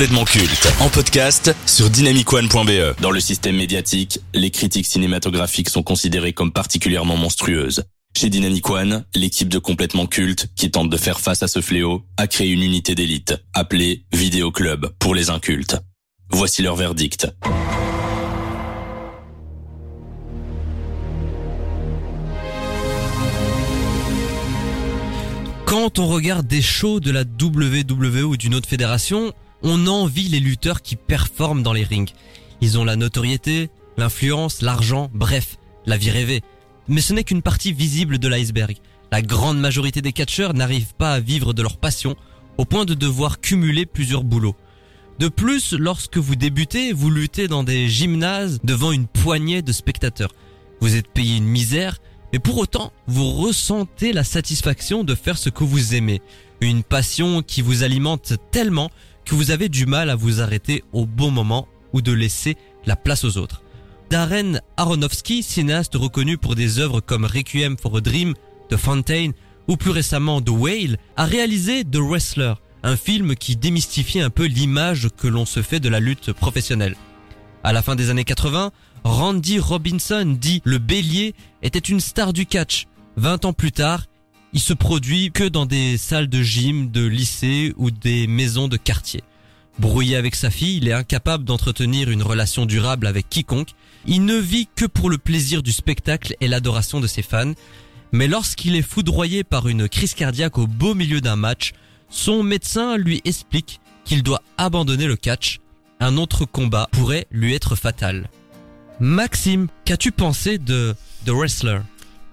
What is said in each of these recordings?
Complètement culte en podcast sur dynamicone.be. Dans le système médiatique, les critiques cinématographiques sont considérées comme particulièrement monstrueuses. Chez Dynamic One, l'équipe de complètement culte, qui tente de faire face à ce fléau, a créé une unité d'élite, appelée Vidéo Club, pour les incultes. Voici leur verdict. Quand on regarde des shows de la WWE ou d'une autre fédération, on envie les lutteurs qui performent dans les rings. Ils ont la notoriété, l'influence, l'argent, bref, la vie rêvée. Mais ce n'est qu'une partie visible de l'iceberg. La grande majorité des catcheurs n'arrivent pas à vivre de leur passion au point de devoir cumuler plusieurs boulots. De plus, lorsque vous débutez, vous luttez dans des gymnases devant une poignée de spectateurs. Vous êtes payé une misère, mais pour autant, vous ressentez la satisfaction de faire ce que vous aimez. Une passion qui vous alimente tellement que vous avez du mal à vous arrêter au bon moment ou de laisser la place aux autres. Darren Aronofsky, cinéaste reconnu pour des œuvres comme Requiem for a Dream, The Fountain ou plus récemment The Whale, a réalisé The Wrestler, un film qui démystifie un peu l'image que l'on se fait de la lutte professionnelle. À la fin des années 80, Randy Robinson, dit le bélier, était une star du catch. 20 ans plus tard, il se produit que dans des salles de gym, de lycée ou des maisons de quartier. Brouillé avec sa fille, il est incapable d'entretenir une relation durable avec quiconque. Il ne vit que pour le plaisir du spectacle et l'adoration de ses fans. Mais lorsqu'il est foudroyé par une crise cardiaque au beau milieu d'un match, son médecin lui explique qu'il doit abandonner le catch. Un autre combat pourrait lui être fatal. Maxime, qu'as-tu pensé de The Wrestler?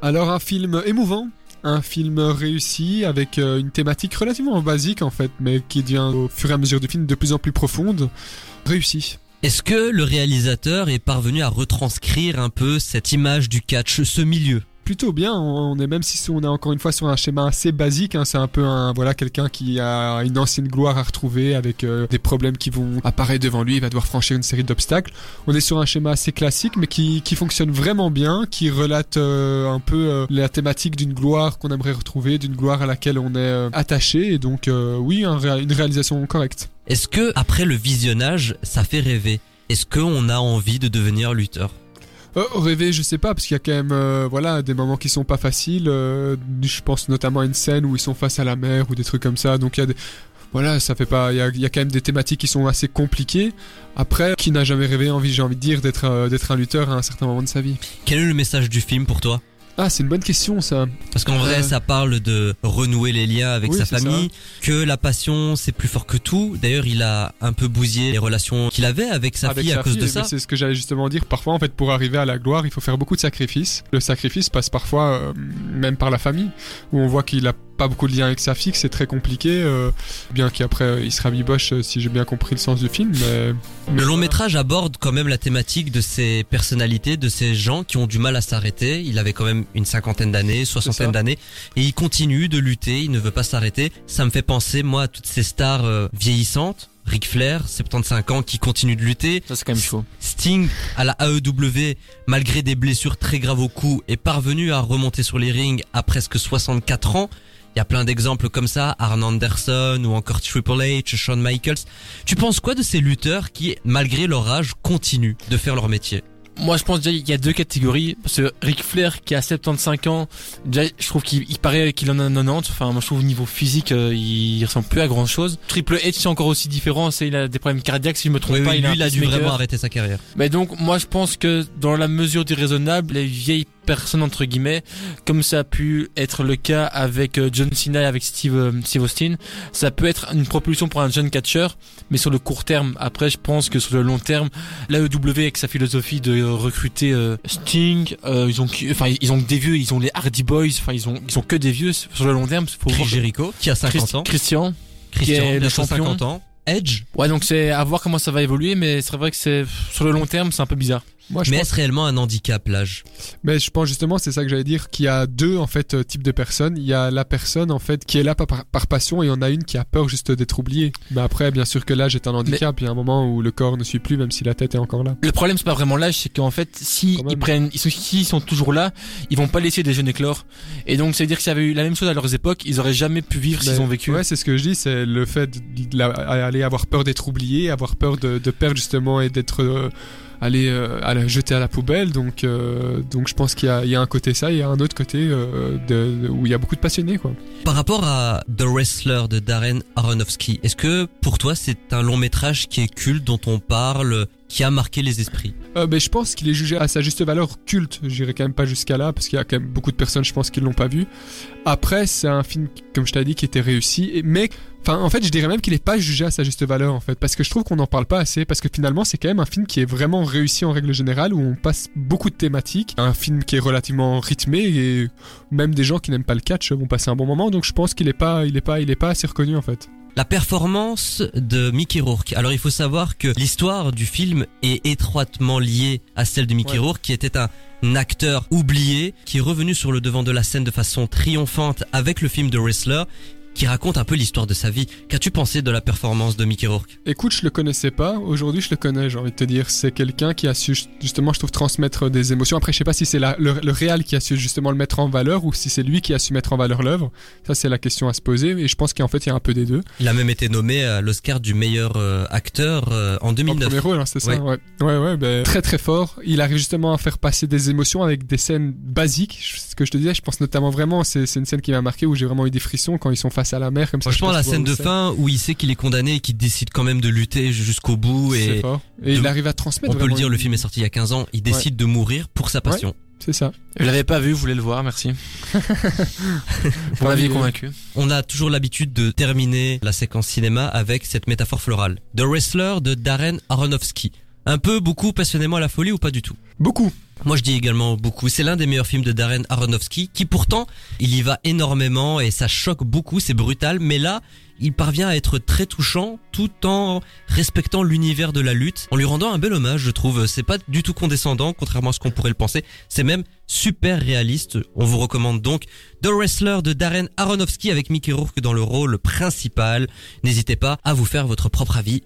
Alors un film émouvant, un film réussi avec euh, une thématique relativement basique en fait, mais qui devient au fur et à mesure du film de plus en plus profonde. Réussi. Est-ce que le réalisateur est parvenu à retranscrire un peu cette image du catch, ce milieu? Plutôt bien. On est même si on est encore une fois sur un schéma assez basique. Hein, c'est un peu un voilà quelqu'un qui a une ancienne gloire à retrouver avec euh, des problèmes qui vont apparaître devant lui. Il va devoir franchir une série d'obstacles. On est sur un schéma assez classique, mais qui, fonctionne vraiment bien, qui relate euh, un peu euh, la thématique d'une gloire qu'on aimerait retrouver, d'une gloire à laquelle on est attaché. Et donc oui, une réalisation correcte. Est-ce que après le visionnage, ça fait rêver? Est-ce qu'on a envie de devenir lutteur? Euh, rêver, je sais pas, parce qu'il y a quand même, euh, voilà, des moments qui sont pas faciles. Euh, je pense notamment à une scène où ils sont face à la mer ou des trucs comme ça. Donc il y a des, voilà, ça fait pas, il y a, y a, quand même des thématiques qui sont assez compliquées. Après, qui n'a jamais rêvé, envie, j'ai envie de dire, d'être, d'être un lutteur à un certain moment de sa vie. Quel est le message du film pour toi? Ah, c'est une bonne question ça. Parce qu'en vrai, ça parle de renouer les liens avec sa famille, que la passion c'est plus fort que tout. D'ailleurs, il a un peu bousillé les relations qu'il avait avec sa fille à cause de ça. C'est ce que j'allais justement dire. Parfois, en fait, pour arriver à la gloire, il faut faire beaucoup de sacrifices. Le sacrifice passe parfois euh, même par la famille, où on voit qu'il a pas beaucoup de lien avec sa fille, c'est très compliqué. Euh, bien qu'après euh, il sera biboche euh, si j'ai bien compris le sens du film. Mais, le long métrage aborde quand même la thématique de ces personnalités, de ces gens qui ont du mal à s'arrêter. Il avait quand même une cinquantaine d'années, soixantaine d'années, et il continue de lutter. Il ne veut pas s'arrêter. Ça me fait penser moi à toutes ces stars vieillissantes. Ric Flair, 75 ans, qui continue de lutter. Ça c'est quand même chaud. Sting à la AEW, malgré des blessures très graves au cou, est parvenu à remonter sur les rings à presque 64 ans. Il y a plein d'exemples comme ça, Arn Anderson ou encore Triple H, Shawn Michaels. Tu penses quoi de ces lutteurs qui, malgré leur âge, continuent de faire leur métier? Moi, je pense déjà il y a deux catégories. Parce que Ric Flair, qui a 75 ans, déjà, je trouve qu'il paraît qu'il en a 90. Enfin, moi, je trouve au niveau physique, euh, il ressemble plus à grand chose. Triple H, c'est encore aussi différent. C'est il a des problèmes cardiaques, si je me trompe pas. il, lui, a, il a dû vraiment arrêter sa carrière. Mais donc, moi, je pense que dans la mesure du raisonnable, les vieilles personne entre guillemets, comme ça a pu être le cas avec euh, John Cena et avec Steve, euh, Steve Austin. Ça peut être une propulsion pour un jeune catcher, mais sur le court terme. Après, je pense que sur le long terme, l'AEW avec sa philosophie de recruter euh, Sting, ils ont, enfin ils ont des vieux, ils ont les Hardy Boys, enfin ils ont ils ont que des vieux sur le long terme. Faut Chris Jericho qui a 50 ans, Christian, Christian qui est le champion. 50 ans. Edge. Ouais, donc c'est à voir comment ça va évoluer, mais c'est vrai que c'est sur le long terme, c'est un peu bizarre. Moi, je Mais pense, est-ce réellement un handicap l'âge mais je pense justement, c'est ça que j'allais dire, qu'il y a deux, en fait, euh, types de personnes. Il y a la personne, en fait, qui est là par, passion, et il y en a une qui a peur juste d'être oubliée. Mais après, bien sûr que l'âge est un handicap. Il y a un moment où le corps ne suit plus, même si la tête est encore là. Le problème c'est pas vraiment l'âge, c'est qu'en fait si ils prennent, ils sont, s'ils sont toujours là, ils vont pas laisser des jeunes éclore. Et donc ça veut dire que s'il y avait eu la même chose à leurs époques, ils auraient jamais pu vivre s'ils ont vécu. Ouais, c'est ce que je dis, c'est le fait d'aller avoir peur d'être oublié, avoir peur de, de perdre justement et d'être euh, aller euh, à la jeter à la poubelle. Donc, euh, donc je pense qu'il y a, il y a un côté ça, et il y a un autre côté euh, de, où il y a beaucoup de passionnés, quoi. Par rapport à The Wrestler de Darren Aronofsky, est-ce que pour toi c'est un long métrage qui est culte, dont on parle, qui a marqué les esprits? Euh, ben, je pense qu'il est jugé à sa juste valeur culte. J'irai quand même pas jusqu'à là parce qu'il y a quand même beaucoup de personnes, je pense, qui l'ont pas vu. Après, c'est un film, comme je t'ai dit, qui était réussi. Mais, enfin, en fait, je dirais même qu'il est pas jugé à sa juste valeur, en fait, parce que je trouve qu'on n'en parle pas assez. Parce que finalement, c'est quand même un film qui est vraiment réussi en règle générale, où on passe beaucoup de thématiques. Un film qui est relativement rythmé et même des gens qui n'aiment pas le catch vont passer un bon moment. Donc, je pense qu'il est pas, il est pas, il est pas assez reconnu, en fait. La performance de Mickey Rourke. Alors il faut savoir que l'histoire du film est étroitement liée à celle de Mickey Ouais. Rourke, qui était un acteur oublié, qui est revenu sur le devant de la scène de façon triomphante avec le film de Wrestler, qui raconte un peu l'histoire de sa vie. Qu'as-tu pensé de la performance de Mickey Rourke? Écoute, je le connaissais pas. Aujourd'hui, je le connais, j'ai envie de te dire. C'est quelqu'un qui a su, justement, je trouve, transmettre des émotions. Après, je sais pas si c'est le, le réal qui a su, justement, le mettre en valeur ou si c'est lui qui a su mettre en valeur l'œuvre. Ça, c'est la question à se poser. Et je pense qu'en fait, il y a un peu des deux. Il a même été nommé à l'Oscar du meilleur euh, acteur euh, en En 2009. premier rôle, hein, c'est ça. Ouais. Ouais, ouais, ouais. ben, très, très fort. Il arrive justement à faire passer des émotions avec des scènes basiques. Ce que je te disais, je pense notamment vraiment, c'est c'est une scène qui m'a marqué où j'ai vraiment eu des frissons quand ils sont face à la mer, comme ça. Franchement, la scène de fin où il sait qu'il est condamné et qu'il décide quand même de lutter jusqu'au bout C'est et fort. Et de- il arrive à transmettre. on peut le dire, une- le film est sorti il y a 15 ans, il décide de mourir pour sa passion. C'est ça. Je l'avais pas vu, je voulais le voir, merci. Vous m'aviez convaincu. On a toujours l'habitude de terminer la séquence cinéma avec cette métaphore florale. The Wrestler de Darren Aronofsky. Un peu, beaucoup, passionnément à la folie ou pas du tout? Beaucoup. Moi je dis également beaucoup. C'est l'un des meilleurs films de Darren Aronofsky qui pourtant, il y va énormément et ça choque beaucoup, c'est brutal, mais là, il parvient à être très touchant tout en respectant l'univers de la lutte, en lui rendant un bel hommage, je trouve. C'est pas du tout condescendant, contrairement à ce qu'on pourrait le penser. C'est même super réaliste. On vous recommande donc The Wrestler de Darren Aronofsky avec Mickey Rourke dans le rôle principal. N'hésitez pas à vous faire votre propre avis